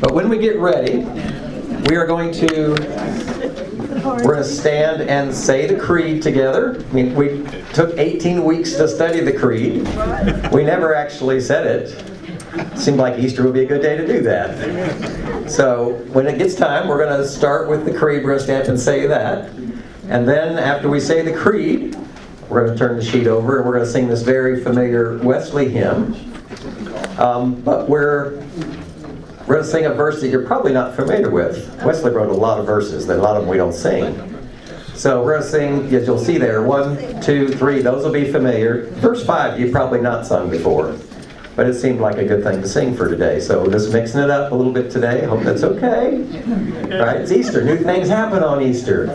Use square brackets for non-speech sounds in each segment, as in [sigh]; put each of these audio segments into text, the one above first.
But when we get ready, we are going to we're going to stand and say the creed together. I mean, we took 18 weeks to study the creed. We never actually said it. Seemed like Easter would be a good day to do that. So when it gets time, we're going to start with the creed. We're going to stand and say that. And then after we say the creed, we're going to turn the sheet over and we're going to sing this very familiar Wesley hymn. Um, but we're we're going to sing a verse that you're probably not familiar with. Wesley wrote a lot of verses, that a lot of them we don't sing. So we're going to sing, as you'll see there, one, two, three, those will be familiar. Verse five, you've probably not sung before. But it seemed like a good thing to sing for today. So just mixing it up a little bit today. Hope that's okay. Right? It's Easter. New things happen on Easter.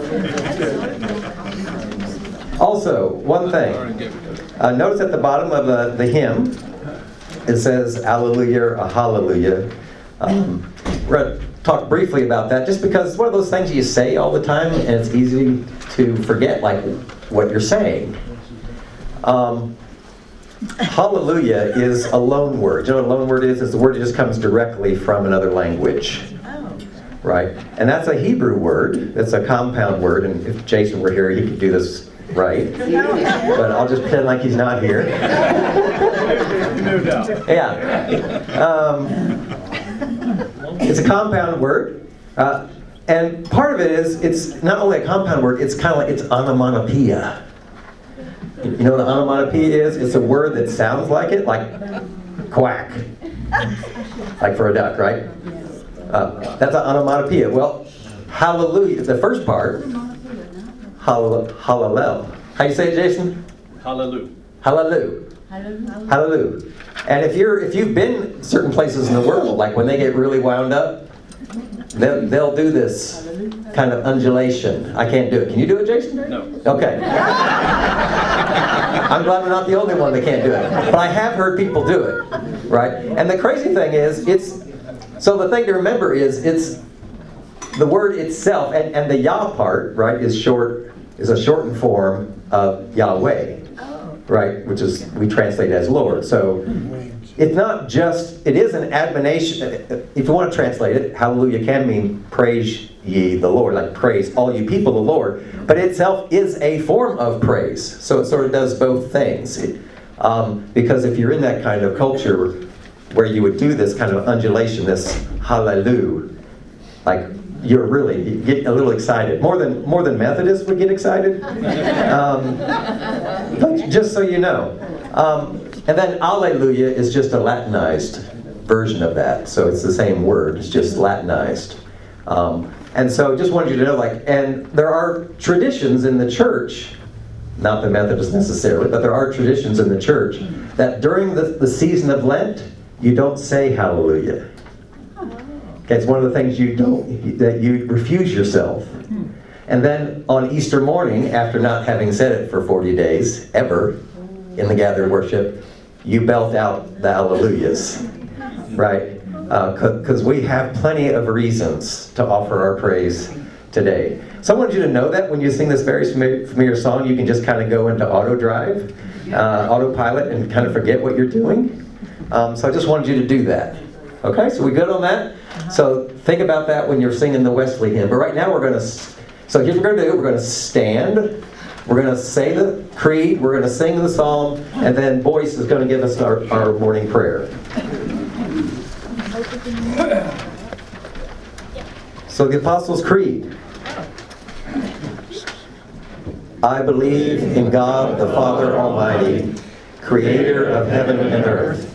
Also, one thing. Uh, notice at the bottom of the, the hymn, it says Alleluia or Hallelujah. Um, we're going to talk briefly about that just because it's one of those things you say all the time and it's easy to forget like what you're saying. Um, hallelujah is a loan word. You know what a loan word is? It's a word that just comes directly from another language. Right? And that's a Hebrew word. It's a compound word. And if Jason were here, he could do this right. [laughs] But I'll just pretend like he's not here. [laughs] Yeah. Um, it's a compound word. Uh, and part of it is, it's not only a compound word, it's kind of like, it's onomatopoeia. You know what an onomatopoeia is? It's a word that sounds like it, like quack. Like for a duck, right? Uh, that's an onomatopoeia. Well, hallelujah, the first part, hallel, hallel. How you say it, Jason? Hallelujah. Hallelujah. Hallelujah. Hallelujah. And if you're if you've been certain places in the world, like when they get really wound up, they'll, they'll do this kind of undulation. I can't do it. Can you do it, Jason? No. Okay. [laughs] I'm glad I'm not the only one that can't do it. But I have heard people do it, right? And the crazy thing is, it's so the thing to remember is it's the word itself, and, and the Yah part, right, is short is a shortened form of Yahweh right? Which is we translate as Lord. So it's not just it is an admonition. If you want to translate it, Hallelujah can mean praise ye the Lord, like praise all you people the Lord. But itself is a form of praise, so it sort of does both things. Um, because if you're in that kind of culture where you would do this kind of undulation, this Hallelujah, like you're really you get a little excited more than more than Methodists would get excited. [laughs] Um, just so you know. Um, and then Alleluia is just a Latinized version of that, so it's the same word. It's just Latinized. Um, and so, just wanted you to know, like, and there are traditions in the church, not the Methodists necessarily, but there are traditions in the church that during the, the season of Lent, you don't say Hallelujah. It's one of the things you don't that you refuse yourself. And then on Easter morning, after not having said it for 40 days, ever, in the gathered worship, you belt out the alleluias, [laughs] right? Because uh, we have plenty of reasons to offer our praise today. So I want you to know that when you sing this very familiar song, you can just kind of go into auto drive, uh, autopilot, and kind of forget what you're doing. Um, so I just wanted you to do that. Okay, so we good on that? Uh-huh. So think about that when you're singing the Wesley hymn. But right now we're going to so here's what we're going to do. We're going to stand. We're going to say the creed. We're going to sing the psalm. And then Boyce is going to give us our, our morning prayer. So the Apostles' Creed. I believe in God the Father Almighty, creator of heaven and earth.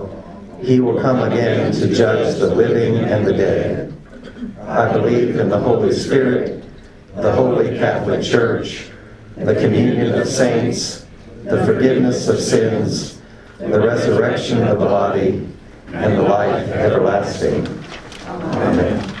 He will come again to judge the living and the dead. I believe in the Holy Spirit the Holy Catholic Church, the communion of saints, the forgiveness of sins, the resurrection of the body, and the life everlasting. Amen.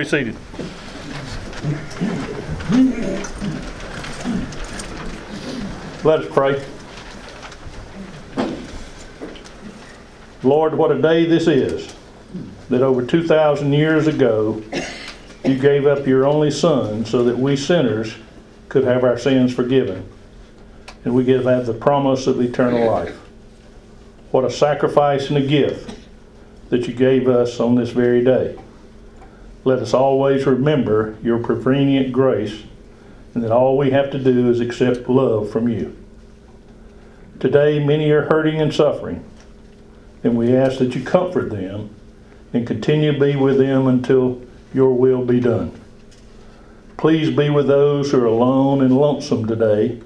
Be seated. Let us pray. Lord, what a day this is that over 2,000 years ago you gave up your only Son so that we sinners could have our sins forgiven and we could have the promise of eternal life. What a sacrifice and a gift that you gave us on this very day. Let us always remember your prevenient grace and that all we have to do is accept love from you. Today, many are hurting and suffering, and we ask that you comfort them and continue to be with them until your will be done. Please be with those who are alone and lonesome today,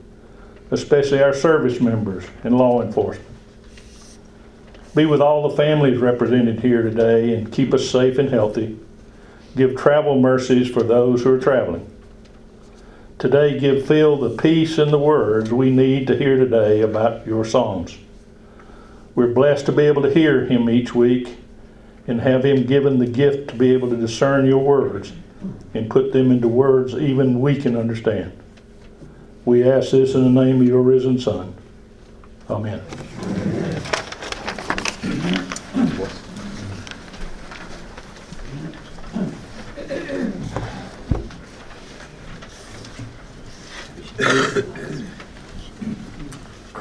especially our service members and law enforcement. Be with all the families represented here today and keep us safe and healthy. Give travel mercies for those who are traveling. Today, give Phil the peace and the words we need to hear today about your songs. We're blessed to be able to hear him each week and have him given the gift to be able to discern your words and put them into words even we can understand. We ask this in the name of your risen Son. Amen.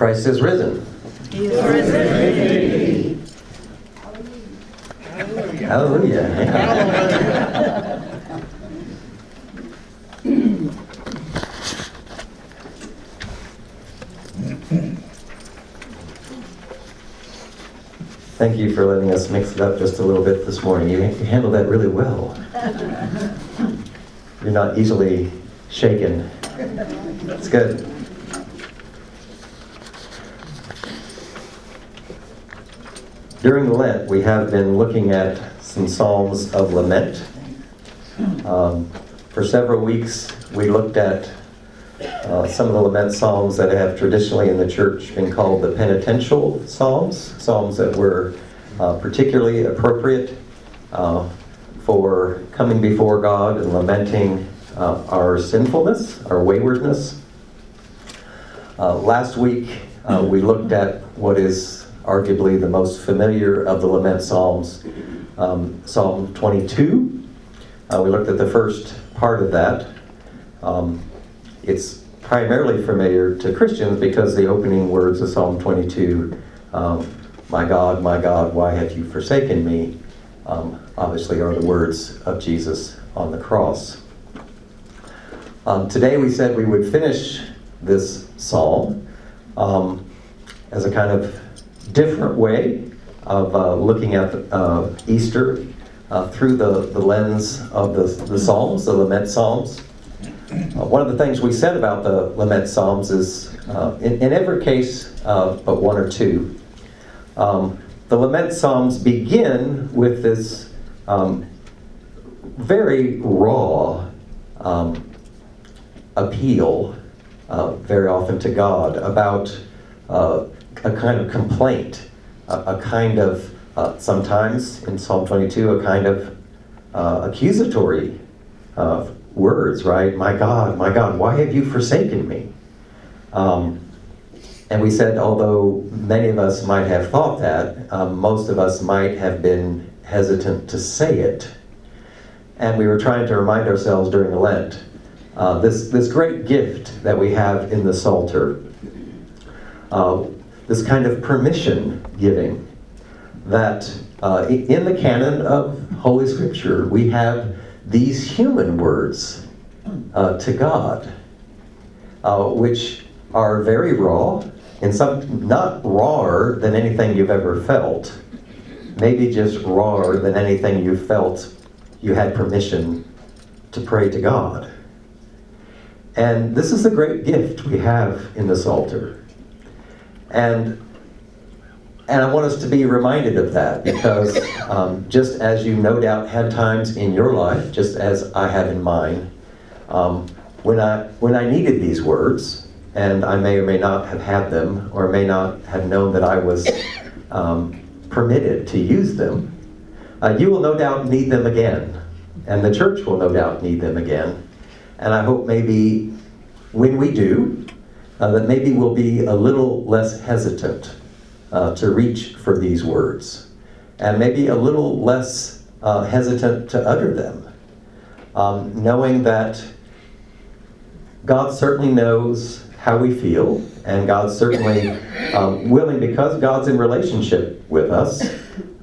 Christ is risen. He is risen. Hallelujah. [laughs] Thank you for letting us mix it up just a little bit this morning. You handled that really well. [laughs] You're not easily shaken. It's good. During Lent, we have been looking at some Psalms of Lament. Um, for several weeks, we looked at uh, some of the lament psalms that have traditionally in the church been called the penitential psalms, psalms that were uh, particularly appropriate uh, for coming before God and lamenting uh, our sinfulness, our waywardness. Uh, last week, uh, we looked at what is arguably the most familiar of the lament psalms, um, Psalm 22. Uh, we looked at the first part of that. Um, it's primarily familiar to Christians because the opening words of Psalm 22, um, My God, my God, why have you forsaken me? Um, obviously, are the words of Jesus on the cross. Um, today, we said we would finish this psalm um, as a kind of different way of uh, looking at uh, Easter uh, through the, the lens of the, the Psalms, the lament Psalms. Uh, one of the things we said about the lament Psalms is, uh, in, in, every case uh, but one or two, um, the lament Psalms begin with this um, very raw um, appeal, very often to God, about a kind of complaint, a, a kind of, uh, sometimes in Psalm 22, a kind of accusatory of words, right? My God, my God, why have you forsaken me? Um, and we said, although many of us might have thought that, um, most of us might have been hesitant to say it. And we were trying to remind ourselves during Lent uh, this, this great gift that we have in the Psalter, uh, this kind of permission giving, that uh, in the canon of Holy Scripture, we have these human words uh, to God, uh, which are very raw, and some not rawer than anything you've ever felt, maybe just rawer than anything you felt you had permission to pray to God. And this is the great gift we have in this Psalter. And and I want us to be reminded of that because [laughs] um, just as you no doubt had times in your life, just as I have in mine, um, when, I, when I needed these words, and I may or may not have had them, or may not have known that I was [laughs] um, permitted to use them, uh, you will no doubt need them again. And the church will no doubt need them again. And I hope maybe when we do, uh, that maybe we'll be a little less hesitant uh, to reach for these words, and maybe a little less uh, hesitant to utter them, um, knowing that God certainly knows how we feel, and God's certainly um, willing, because God's in relationship with us.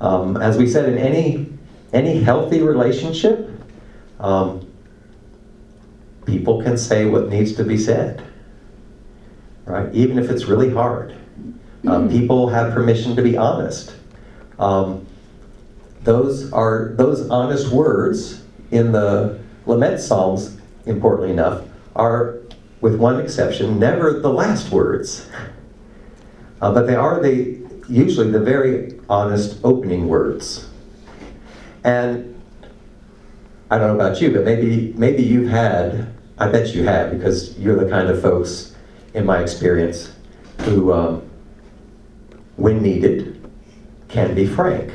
Um, as we said, in any any healthy relationship, um, people can say what needs to be said, right? Even if it's really hard. Um, people have permission to be honest. Um, those are those honest words in the lament psalms. Importantly enough, are, with one exception, never the last words, uh, but they are the usually the very honest opening words. And I don't know about you, but maybe maybe you've had. I bet you have because you're the kind of folks, in my experience, who. Um, when needed, can be frank.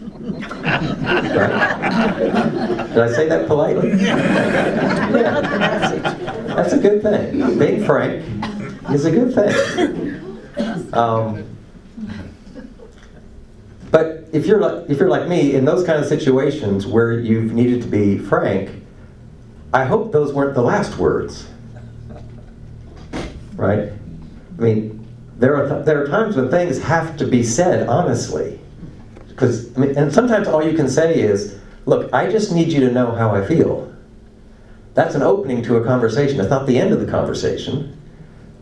right? Did I say that politely? That's a good thing. Being frank is a good thing. Um, but if you're like if you're like me in those kind of situations where you've needed to be frank, I hope those weren't the last words. Right? I mean, there are, th- there are times when things have to be said honestly. Because, I mean, and sometimes all you can say is, look, I just need you to know how I feel. That's an opening to a conversation. It's not the end of the conversation,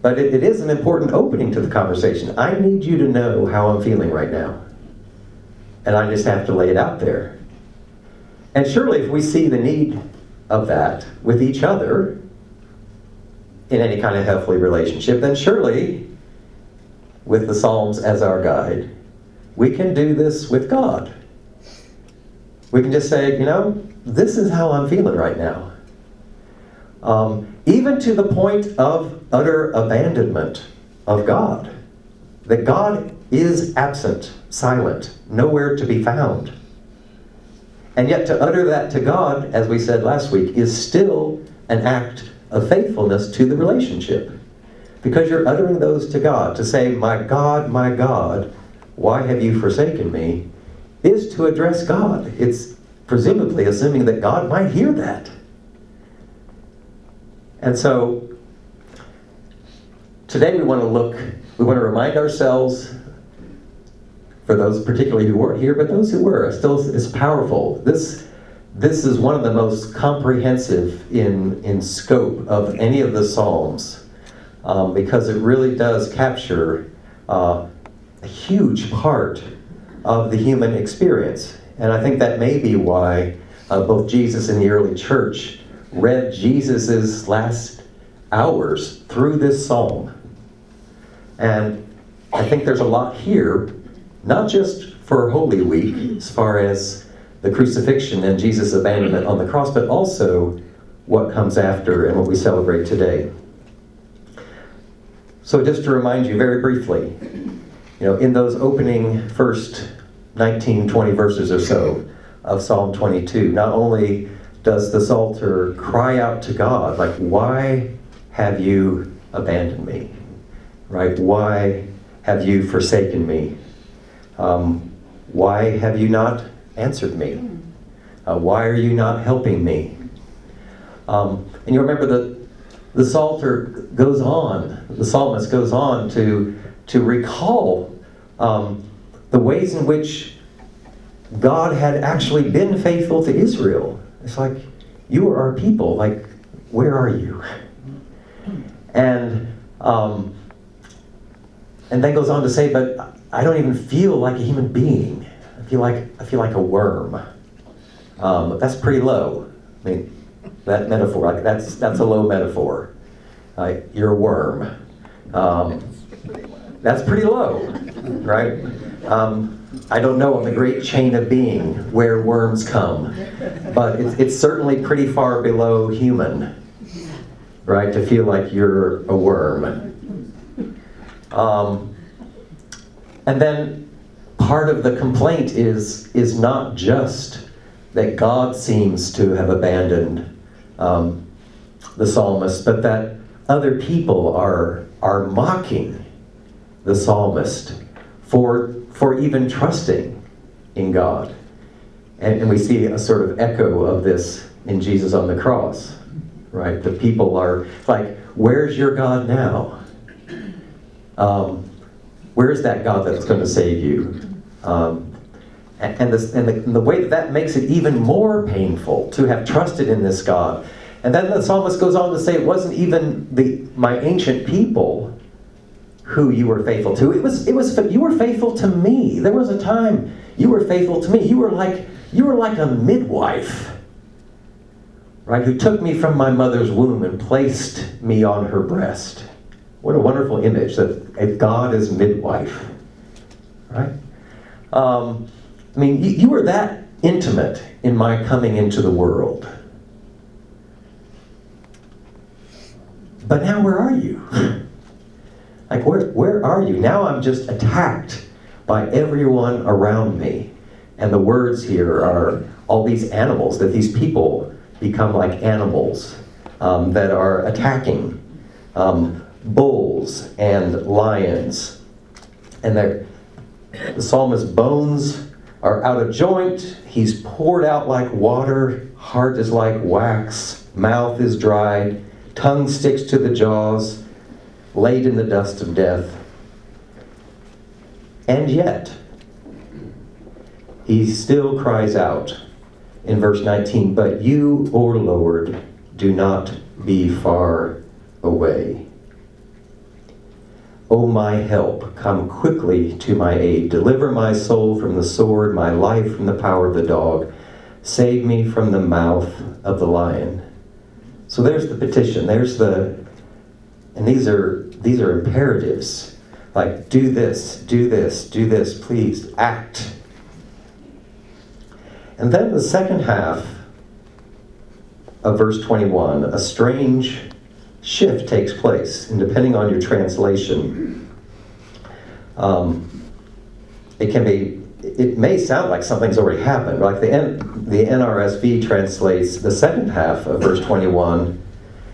but it, it is an important opening to the conversation. I need you to know how I'm feeling right now. And I just have to lay it out there. And surely, if we see the need of that with each other in any kind of healthy relationship, then surely with the Psalms as our guide, we can do this with God. We can just say, you know, this is how I'm feeling right now. Um, even to the point of utter abandonment of God. That God is absent, silent, nowhere to be found. And yet, to utter that to God, as we said last week, is still an act of faithfulness to the relationship. Because you're uttering those to God. To say, My God, my God, why have you forsaken me? is to address God. It's presumably assuming that God might hear that. And so, today we want to look, we want to remind ourselves for those particularly who weren't here, but those who were, still is powerful. This, this is one of the most comprehensive in, in scope of any of the Psalms um, because it really does capture uh, a huge part of the human experience. And I think that may be why uh, both Jesus and the early church read Jesus' last hours through this psalm. And I think there's a lot here not just for Holy Week, as far as the crucifixion and Jesus' abandonment on the cross, but also what comes after and what we celebrate today. So, just to remind you very briefly, you know, in those opening first 19, 20 verses or so of Psalm 22, not only does the Psalter cry out to God, like, why have you abandoned me? Right? Why have you forsaken me? Um, why have you not answered me? Uh, why are you not helping me? Um, and you remember that the Psalter goes on, the psalmist goes on to, to recall um, the ways in which God had actually been faithful to Israel. It's like, you are our people. Like, where are you? And um, and then goes on to say, but I don't even feel like a human being. I feel like I feel like a worm. Um, that's pretty low. I mean, that metaphor, like that's that's a low metaphor. Uh, you're a worm. Um, that's pretty low, right? Um, I don't know on the great chain of being where worms come, but it's, it's certainly pretty far below human, right? To feel like you're a worm. Um, and then part of the complaint is, is not just that God seems to have abandoned um, the psalmist, but that other people are, are mocking the psalmist for, for even trusting in God. And, and we see a sort of echo of this in Jesus on the cross, right? The people are like, Where's your God now? Um, Where's that God that's going to save you? Um, and, and, this, and, the, and the way that that makes it even more painful to have trusted in this God. And then the psalmist goes on to say, it wasn't even the, my ancient people who you were faithful to. It was, it was, you were faithful to me. There was a time you were faithful to me. You were like, you were like a midwife, right? Who took me from my mother's womb and placed me on her breast. What a wonderful image that God is midwife, right? Um, I mean, you, you were that intimate in my coming into the world. But now, where are you? [laughs] like, where, where are you? Now I'm just attacked by everyone around me. And the words here are all these animals, that these people become like animals um, that are attacking. Um, bulls and lions. And the psalmist's bones are out of joint. He's poured out like water. Heart is like wax. Mouth is dried. Tongue sticks to the jaws. Laid in the dust of death. And yet, he still cries out in verse 19, But you, O Lord, do not be far away. O my help, come quickly to my aid. Deliver my soul from the sword, my life from the power of the dog. Save me from the mouth of the lion. So there's the petition. There's the and these are these are imperatives. Like do this, do this, do this, please act. And then the second half of verse 21, a strange shift takes place, and depending on your translation, um, it can be, it may sound like something's already happened. Like the, N, the NRSV translates the second half of verse 21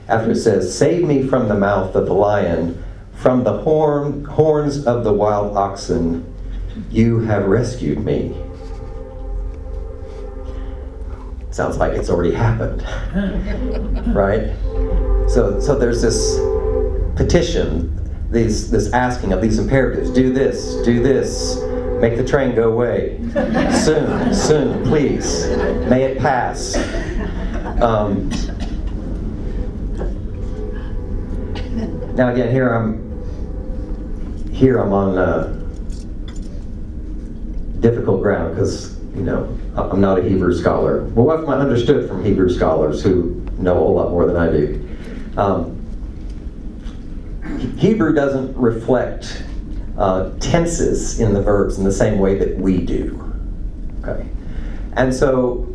after it says, Save me from the mouth of the lion, from the horn, horns of the wild oxen, you have rescued me. Sounds like it's already happened. [laughs] right? So, so there's this petition, these, this asking of these imperatives do this, do this, make the train go away. [laughs] soon, soon, please. May it pass. Um, now again, here I'm here I'm on uh, difficult ground because you know I'm not a Hebrew scholar. Well, what I understood from Hebrew scholars who know a whole lot more than I do. Um, Hebrew doesn't reflect uh, tenses in the verbs in the same way that we do. Okay, and so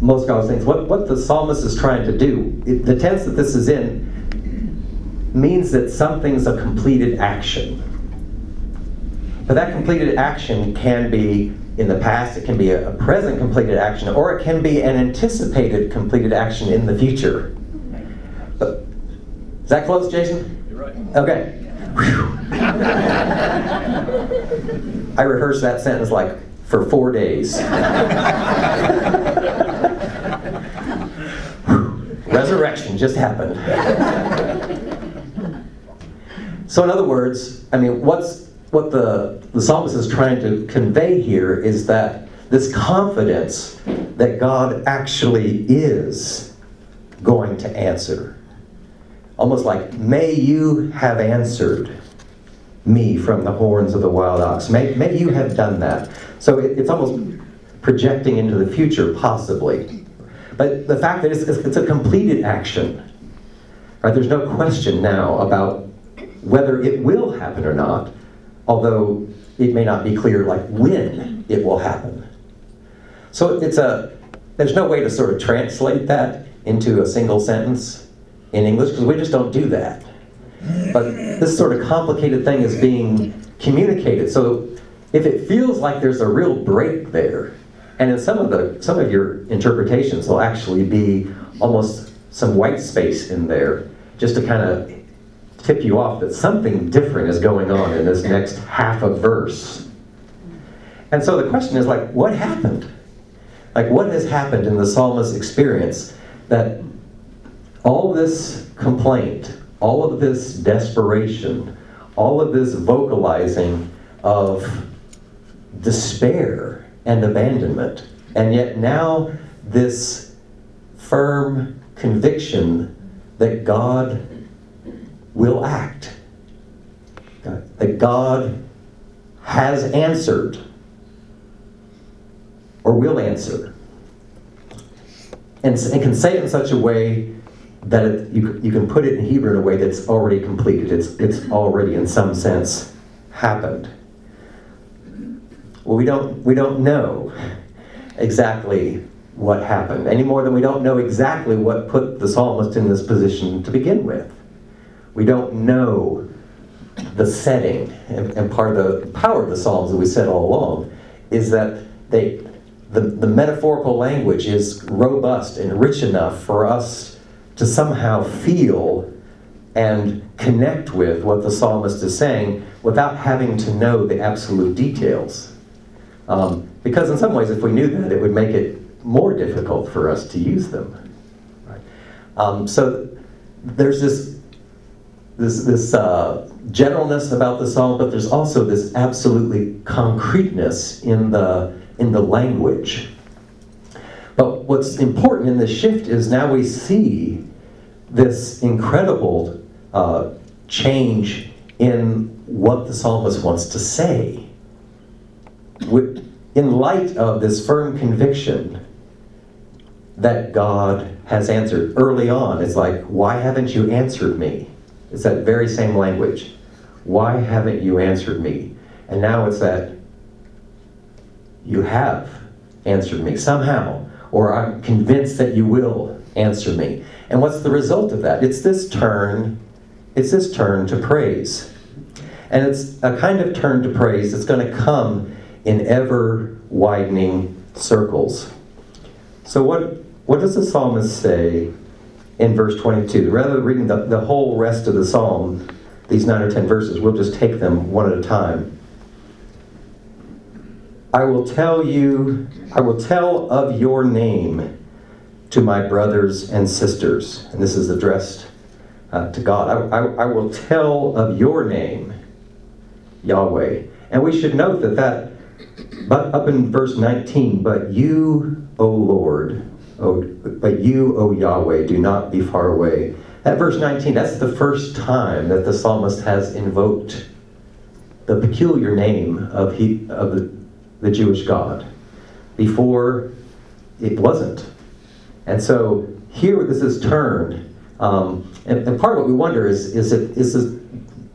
most scholars think what what the psalmist is trying to do, it, the tense that this is in, means that something's a completed action. But that completed action can be in the past, it can be a, present completed action, or it can be an anticipated completed action in the future. Is that close, Jason? You're right. Okay. I rehearsed that sentence like for four days. Resurrection just happened. so, in other words, I mean, what's what the, the psalmist is trying to convey here is that this confidence that God actually is going to answer. Almost like, may you have answered me from the horns of the wild ox. May, may you have done that. So it, it's almost projecting into the future, possibly. But the fact that it's, it's a completed action, right? There's no question now about whether it will happen or not although it may not be clear like when it will happen. So it's a there's no way to sort of translate that into a single sentence in English because we just don't do that. But this sort of complicated thing is being communicated. So if it feels like there's a real break there, and in some of the some of your interpretations will actually be almost some white space in there just to kind of tip you off that something different is going on in this next half of verse. And so the question is like, what happened? Like, what has happened in the psalmist's experience that all this complaint, all of this desperation, all of this vocalizing of despair and abandonment, and yet now this firm conviction that God will act. That God has answered or will answer. And, and can say it in such a way that it, you, you can put it in Hebrew in a way that's already completed. It's, it's already, in some sense, happened. Well, we don't, we don't know exactly what happened, any more than we don't know exactly what put the psalmist in this position to begin with. We don't know the setting. And, and part of the power of the Psalms that we said all along is that they, the, the metaphorical language is robust and rich enough for us to somehow feel and connect with what the psalmist is saying without having to know the absolute details. Um, because in some ways, if we knew that, it would make it more difficult for us to use them. Um, so there's this this, this uh, generalness about the psalm, but there's also this absolutely concreteness in the, in the language. But what's important in this shift is now we see this incredible uh, change in what the psalmist wants to say. In light of this firm conviction that God has answered early on, it's like, why haven't you answered me? It's that very same language. Why haven't you answered me? And now it's that you have answered me somehow, or I'm convinced that you will answer me. And what's the result of that? It's this turn, it's this turn to praise. And it's a kind of turn to praise that's going to come in ever widening circles. So, what, what does the psalmist say in verse 22? Rather than reading the, the whole rest of the psalm, these nine or ten verses, we'll just take them one at a time. I will tell you, I will tell of your name to my brothers and sisters. And this is addressed uh, to God. I, I, I will tell of your name, Yahweh. And we should note that that, but up in verse 19, but you, O Lord, o, but you, O Yahweh, do not be far away. At verse 19, that's the first time that the psalmist has invoked the peculiar name of, he, of the, the Jewish God. Before, it wasn't. And so here this is turned. Um, and, and, part of what we wonder is, is, it, is this,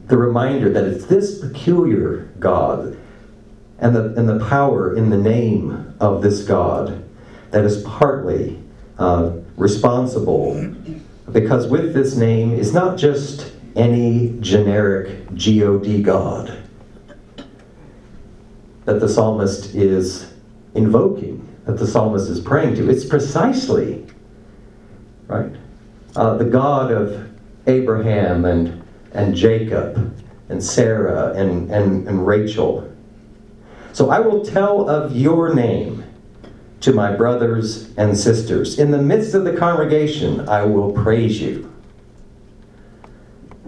the reminder that it's this peculiar God and the, and the power in the name of this God that is partly uh, responsible. Because with this name is not just any generic God God that the psalmist is invoking that the psalmist is praying to. It's precisely, right, uh, the God of Abraham and, and Jacob and Sarah and, and, and Rachel. So I will tell of your name to my brothers and sisters. In the midst of the congregation, I will praise you.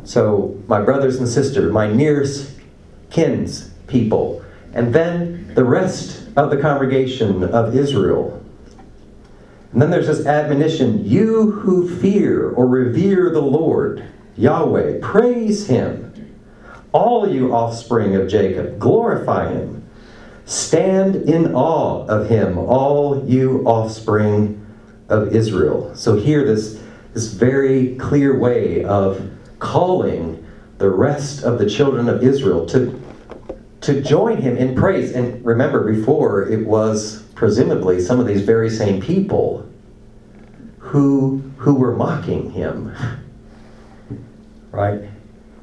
So, my brothers and sisters, my nearest kins people, and then the rest of the congregation of Israel. And then there's this admonition you who fear or revere the Lord, Yahweh, praise him. All you offspring of Jacob, glorify him. Stand in awe of him, all you offspring of Israel. So, here, this, this very clear way of calling the rest of the children of Israel to to join him in praise. And remember, before it was presumably some of these very same people who, who were mocking him, right?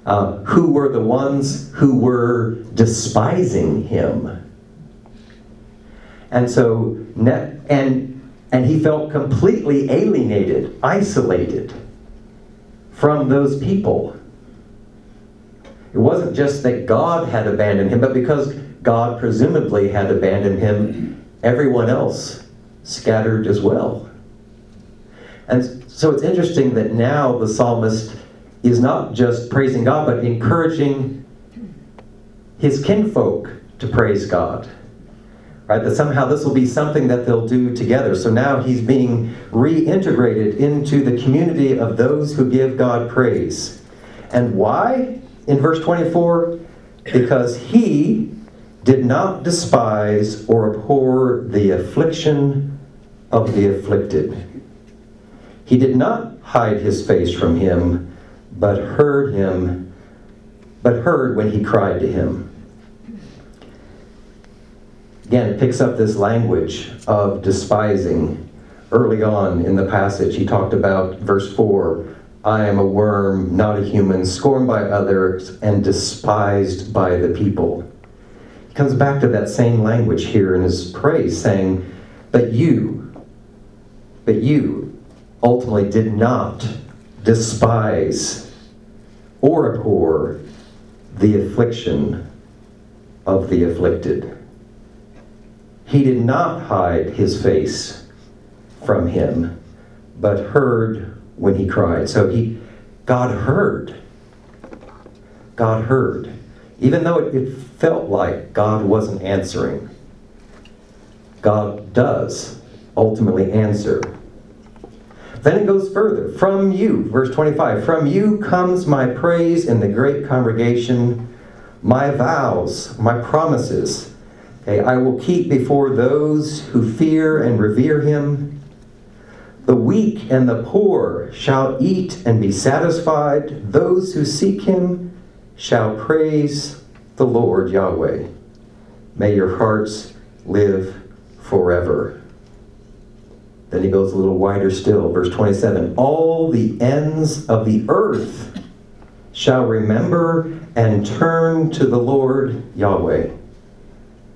Uh, who were the ones who were despising him. And so, and, and he felt completely alienated, isolated from those people. It wasn't just that God had abandoned him, but because God presumably had abandoned him, everyone else scattered as well. And so it's interesting that now the psalmist is not just praising God, but encouraging his kinfolk to praise God. Right? That somehow this will be something that they'll do together. So now he's being reintegrated into the community of those who give God praise. And why? In verse 24? Because he did not despise or abhor the affliction of the afflicted. He did not hide his face from him, but heard him, but heard when he cried to him. Again, it picks up this language of despising. Early on in the passage, he talked about verse 4 I am a worm, not a human, scorned by others and despised by the people. He comes back to that same language here in his praise, saying, But you, but you ultimately did not despise or abhor the affliction of the afflicted. He did not hide his face from him, but heard when he cried. So he, God heard. God heard. Even though it, it felt like God wasn't answering, God does ultimately answer. Then it goes further. From you, verse 25, from you comes my praise in the great congregation, my vows, my promises. Okay, I will keep before those who fear and revere him. The weak and the poor shall eat and be satisfied. Those who seek him shall praise the Lord Yahweh. May your hearts live forever. Then he goes a little wider still, verse 27 All the ends of the earth shall remember and turn to the Lord Yahweh.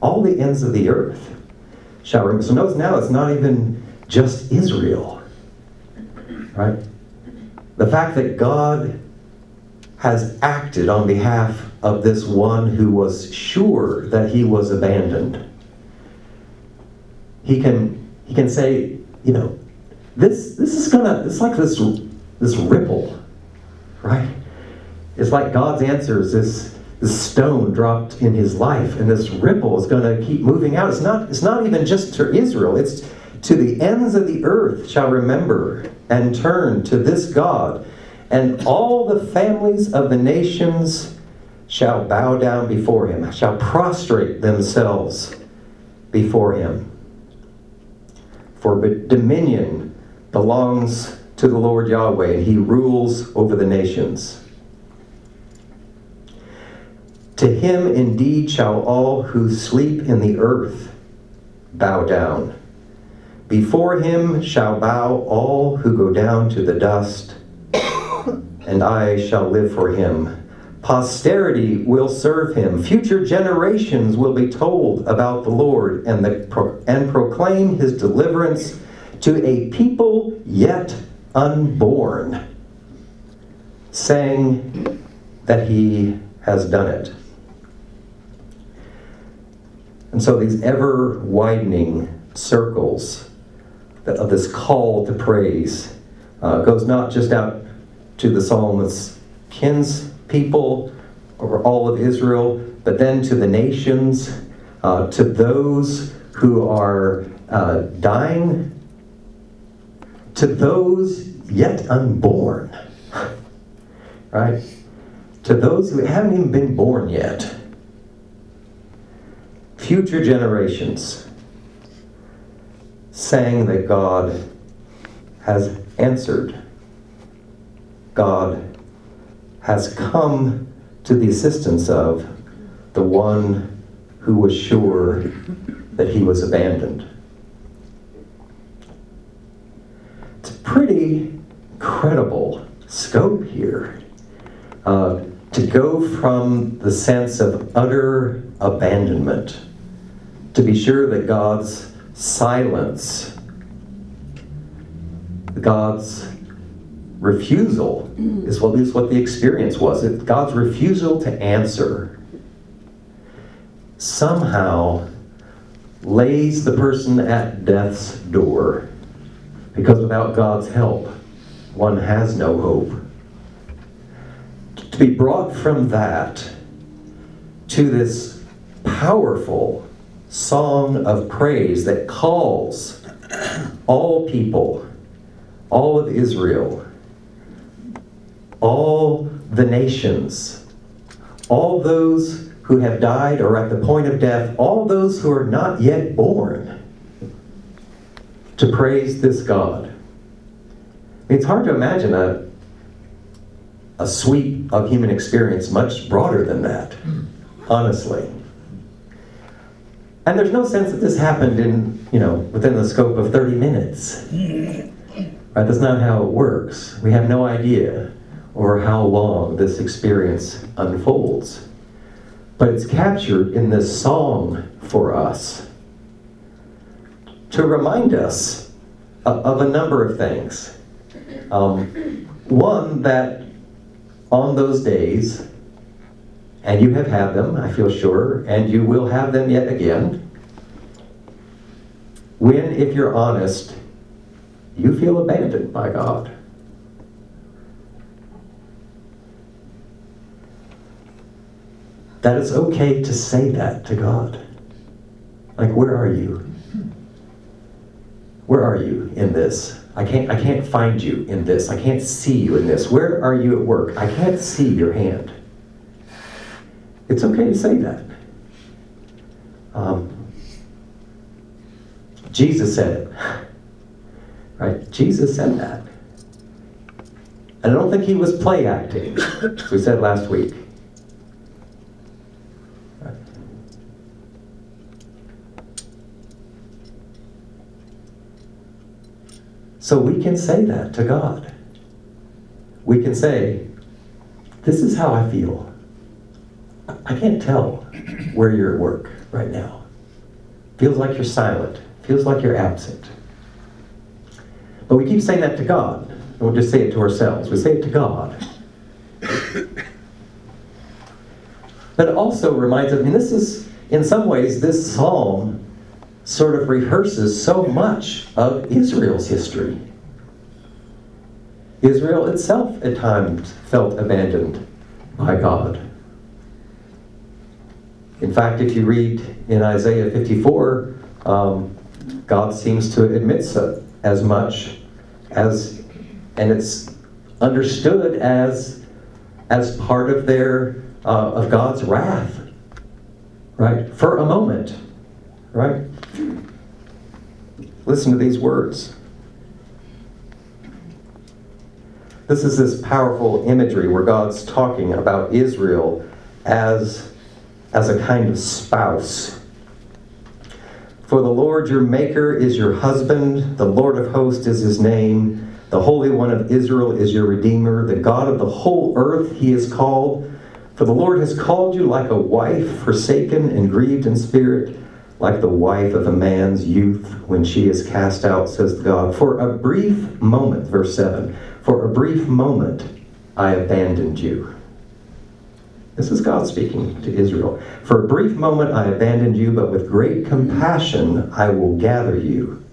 All the ends of the earth shall remember. So notice now it's not even just Israel, right? The fact that God has acted on behalf of this one who was sure that he was abandoned. He can he can say, you know, this this is gonna it's like this this ripple, right? It's like God's answer is this this stone dropped in his life, and this ripple is gonna keep moving out. It's not it's not even just to Israel, it's to the ends of the earth shall remember and turn to this God, and all the families of the nations shall bow down before him, shall prostrate themselves before him. For dominion belongs to the Lord Yahweh, and he rules over the nations. To him indeed shall all who sleep in the earth bow down. Before him shall bow all who go down to the dust, and I shall live for him. Posterity will serve him. Future generations will be told about the Lord and, the, and proclaim his deliverance to a people yet unborn, saying that he has done it. And so these ever widening circles of this call to praise uh, goes not just out to the psalmist's kins people over all of Israel, but then to the nations, uh, to those who are uh, dying, to those yet unborn, [laughs] right? To those who haven't even been born yet. Future generations saying that God has answered. God has come to the assistance of the one who was sure that he was abandoned. It's a pretty credible scope here. Uh, to go from the sense of utter abandonment, to be sure that God's silence, God's refusal mm. is what, is what the experience was. It, God's refusal to answer somehow lays the person at death's door. Because without God's help, one has no hope. To be brought from that to this powerful song of praise that calls all people, all of Israel, all the nations, all those who have died or at the point of death, all those who are not yet born, to praise this God. It's hard to imagine a, a sweep of human experience much broader than that, honestly. And there's no sense that this happened in, you know, within the scope of 30 minutes. Right? That's not how it works. We have no idea or how long this experience unfolds. But it's captured in this song for us to remind us of a number of things. Um, one, that on those days, and you have had them, I feel sure, and you will have them yet again, when, if you're honest, you feel abandoned by God. that it's okay to say that to God. Like, where are you? Where are you in this? I can't, I can't find you in this. I can't see you in this. Where are you at work? I can't see your hand. It's okay to say that. Um, Jesus said it. [laughs] Right? Jesus said that. And I don't think he was play acting, as we said last week. So we can say that to God. We can say, This is how I feel. I can't tell where you're at work right now. Feels like you're silent. Feels like you're absent. But we keep saying that to God. And we'll just say it to ourselves. We say it to God. But it also reminds us, I mean, this is, in some ways, this psalm sort of rehearses so much of Israel's history. Israel itself at times felt abandoned by God. In fact, if you read in Isaiah 54, um, God seems to admit so, as much as, and it's understood as, as part of their, uh, of God's wrath, right? For a moment, right? Listen to these words. This is this powerful imagery where God's talking about Israel as, as a kind of spouse. For the Lord your Maker is your husband, the Lord of hosts is his name, the Holy One of Israel is your Redeemer, the God of the whole earth he is called. For the Lord has called you like a wife forsaken and grieved in spirit, like the wife of a man's youth when she is cast out, says God. For a brief moment, verse 7, for a brief moment I abandoned you. This is God speaking to Israel. For a brief moment I abandoned you, but with great compassion I will gather you.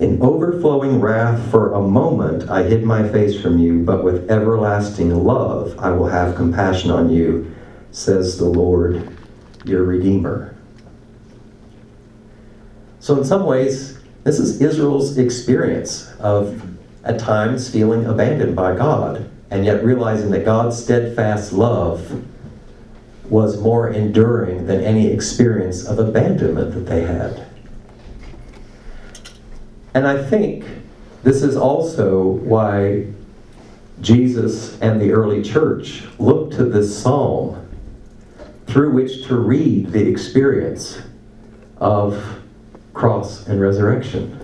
In overflowing wrath, for a moment I hid my face from you, but with everlasting love I will have compassion on you, says the Lord, your Redeemer. So, in some ways, this is Israel's experience of at times feeling abandoned by God, and yet realizing that God's steadfast love was more enduring than any experience of abandonment that they had. And I think this is also why Jesus and the early church looked to this psalm through which to read the experience of cross and resurrection.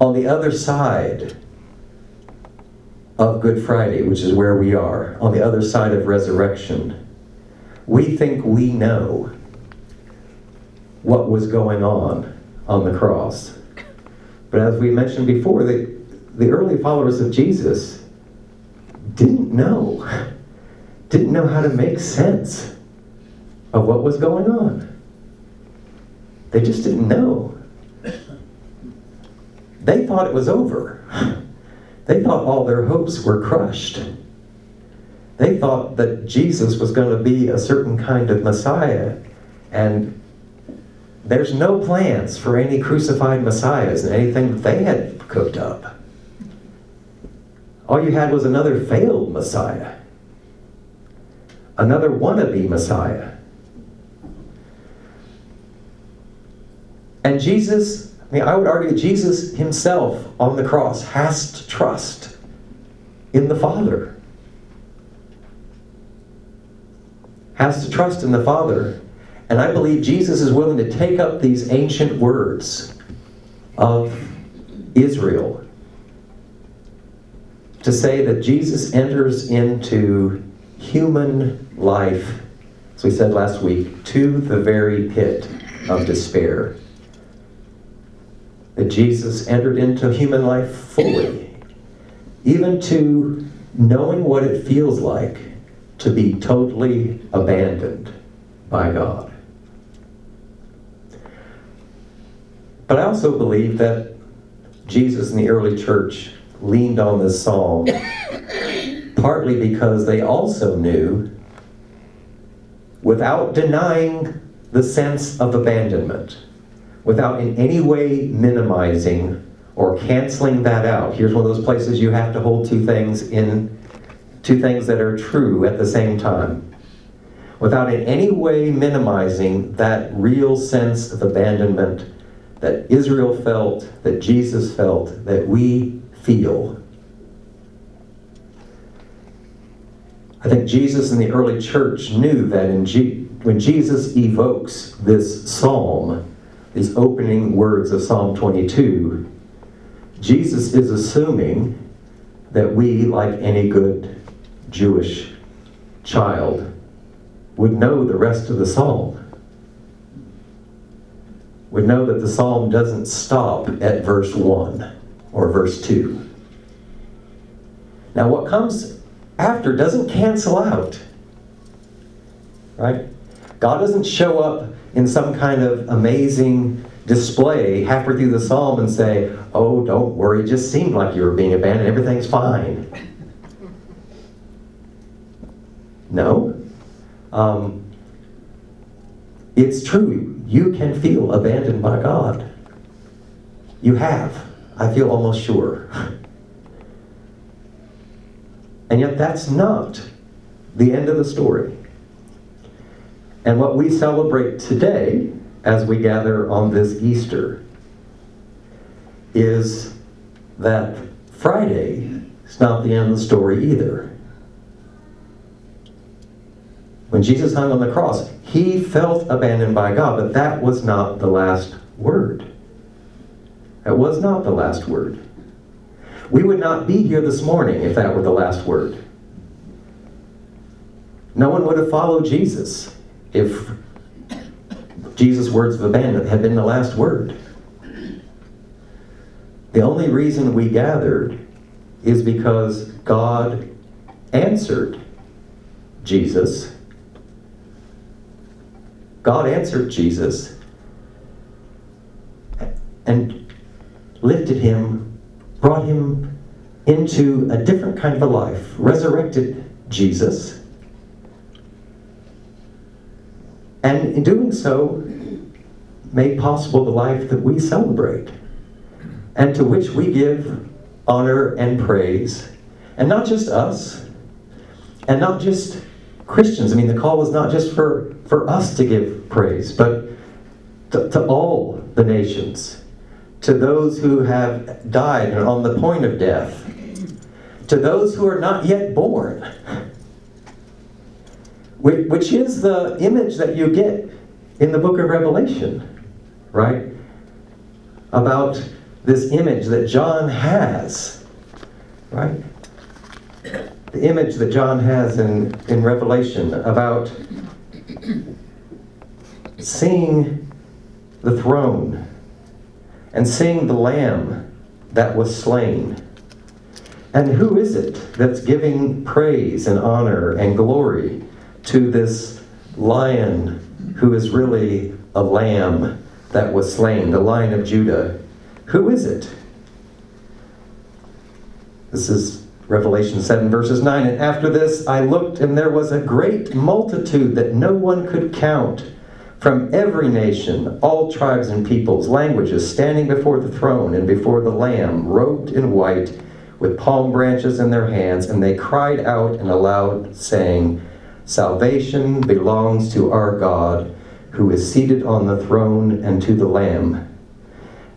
On the other side of Good Friday, which is where we are, on the other side of resurrection, we think we know what was going on on the cross. But as we mentioned before, the, the early followers of Jesus didn't know, didn't know how to make sense of what was going on. They just didn't know. They thought it was over. They thought all their hopes were crushed. They thought that Jesus was going to be a certain kind of Messiah, and there's no plans for any crucified messiahs and anything that they had cooked up. All you had was another failed Messiah, another wannabe Messiah. And Jesus, I mean, I would argue Jesus himself on the cross has to trust in the Father. Has to trust in the Father. And I believe Jesus is willing to take up these ancient words of Israel to say that Jesus enters into human life, as we said last week, to the very pit of despair. That Jesus entered into human life fully, even to knowing what it feels like to be totally abandoned by God. But I also believe that Jesus and the early church leaned on this psalm [coughs] partly because they also knew, without denying the sense of abandonment, without in any way minimizing or canceling that out. Here's one of those places you have to hold two things in two things that are true at the same time. Without in any way minimizing that real sense of abandonment that Israel felt, that Jesus felt, that we feel. I think Jesus and the early church knew that in G- when Jesus evokes this psalm, these opening words of Psalm 22, Jesus is assuming that we, like any good Jewish child, would know the rest of the psalm. Would know that the psalm doesn't stop at verse 1 or verse 2. Now, what comes after doesn't cancel out. Right? God doesn't show up in some kind of amazing display halfway through the psalm and say, Oh, don't worry, it just seemed like you were being abandoned, everything's fine. No. Um, it's true, you can feel abandoned by God. You have, I feel almost sure. And yet, that's not the end of the story. And what we celebrate today, as we gather on this Easter, is that Friday is not the end of the story either. When Jesus hung on the cross, he felt abandoned by God, but that was not the last word. That was not the last word. We would not be here this morning if that were the last word. No one would have followed Jesus if Jesus' words of abandonment had been the last word. The only reason we gathered is because God answered Jesus. God answered Jesus and lifted him, brought him into a different kind of a life, resurrected Jesus. And in doing so, made possible the life that we celebrate and to which we give honor and praise. And not just us, and not just Christians. I mean, the call is not just for, for us to give praise, but to, to all the nations, to those who have died and on the point of death, to those who are not yet born, which is the image that you get in the book of Revelation, right? About this image that John has, right? The image that John has in, in Revelation about seeing the throne and seeing the Lamb that was slain. And who is it that's giving praise and honor and glory to this lion who is really a lamb that was slain, the lion of Judah? Who is it? This is Revelation 7, verses 9. And after this I looked, and there was a great multitude that no one could count from every nation, all tribes and peoples, languages, standing before the throne and before the Lamb, robed in white, with palm branches in their hands, and they cried out in a loud, saying, Salvation belongs to our God, who is seated on the throne, and to the Lamb.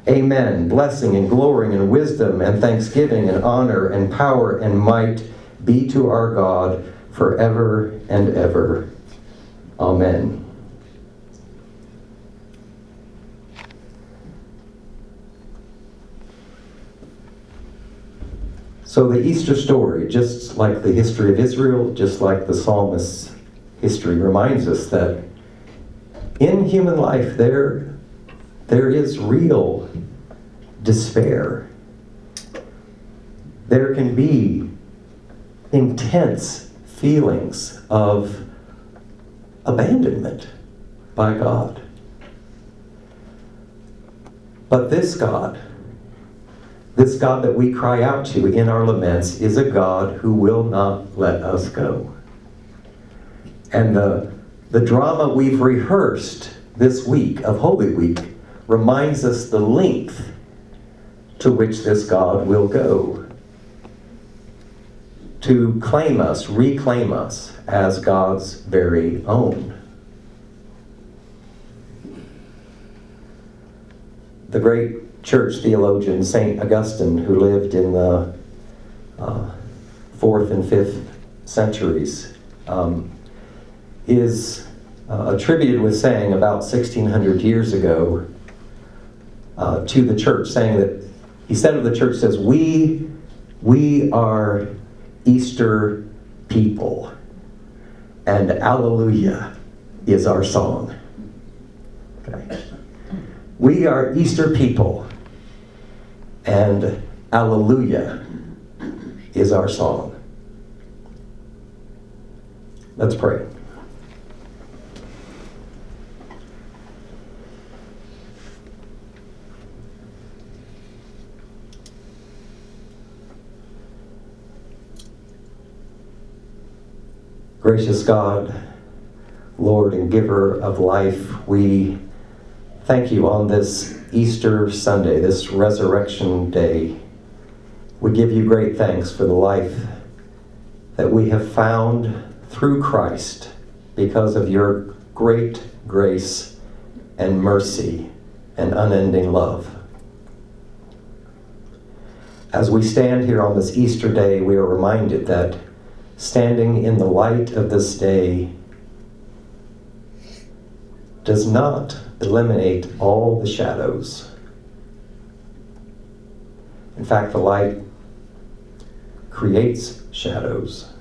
Amen. Blessing and glory and wisdom and thanksgiving and honor and power and might be to our God forever and ever. Amen. So, the Easter story, just like the history of Israel, just like the psalmist's history, reminds us that in human life there there is real despair. There can be intense feelings of abandonment by God. But this God, this God that we cry out to in our laments, is a God who will not let us go. And the, the drama we've rehearsed this week of Holy Week reminds us the length to which this God will go to claim us, reclaim us as God's very own. The great church theologian St. Augustine, who lived in the uh, fourth and fifth centuries, um, is uh, attributed with saying about 1600 years ago uh, to the church, saying that he said of the church, says, "We, we are Easter people, and Alleluia is our song." Okay. We are Easter people, and Alleluia is our song. Let's pray. Gracious God, Lord and giver of life, we thank you on this Easter Sunday, this resurrection day. We give you great thanks for the life that we have found through Christ because of your great grace and mercy and unending love. As we stand here on this Easter day, we are reminded that standing in the light of this day does not eliminate all the shadows. In fact, the light creates shadows.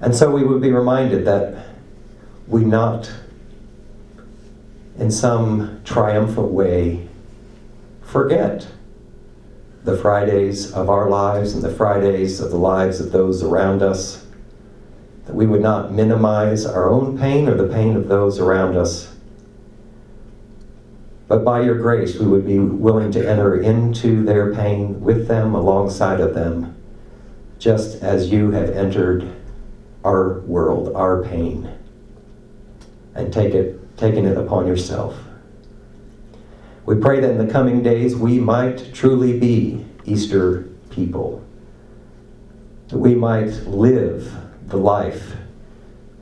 And so we would be reminded that we not, in some triumphant way, forget the Fridays of our lives and the Fridays of the lives of those around us. That we would not minimize our own pain or the pain of those around us. But by your grace, we would be willing to enter into their pain with them, alongside of them, just as you have entered our world, our pain, and take it, taken it upon yourself. We pray that in the coming days we might truly be Easter people. That we might live the life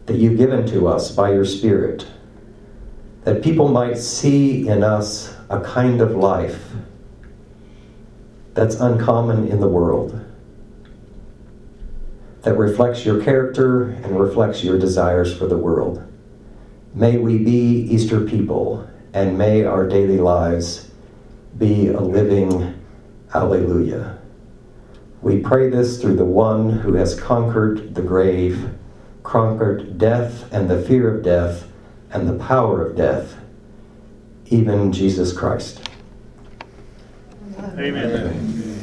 that you've given to us by your Spirit. That people might see in us a kind of life that's uncommon in the world. That reflects your character and reflects your desires for the world. May we be Easter people and may our daily lives be a living Alleluia. We pray this through the one who has conquered the grave, conquered death and the fear of death and the power of death, even Jesus Christ. Amen.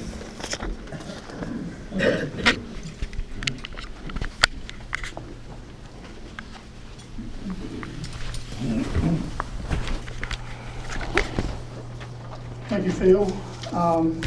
Thank you, Phil. Um,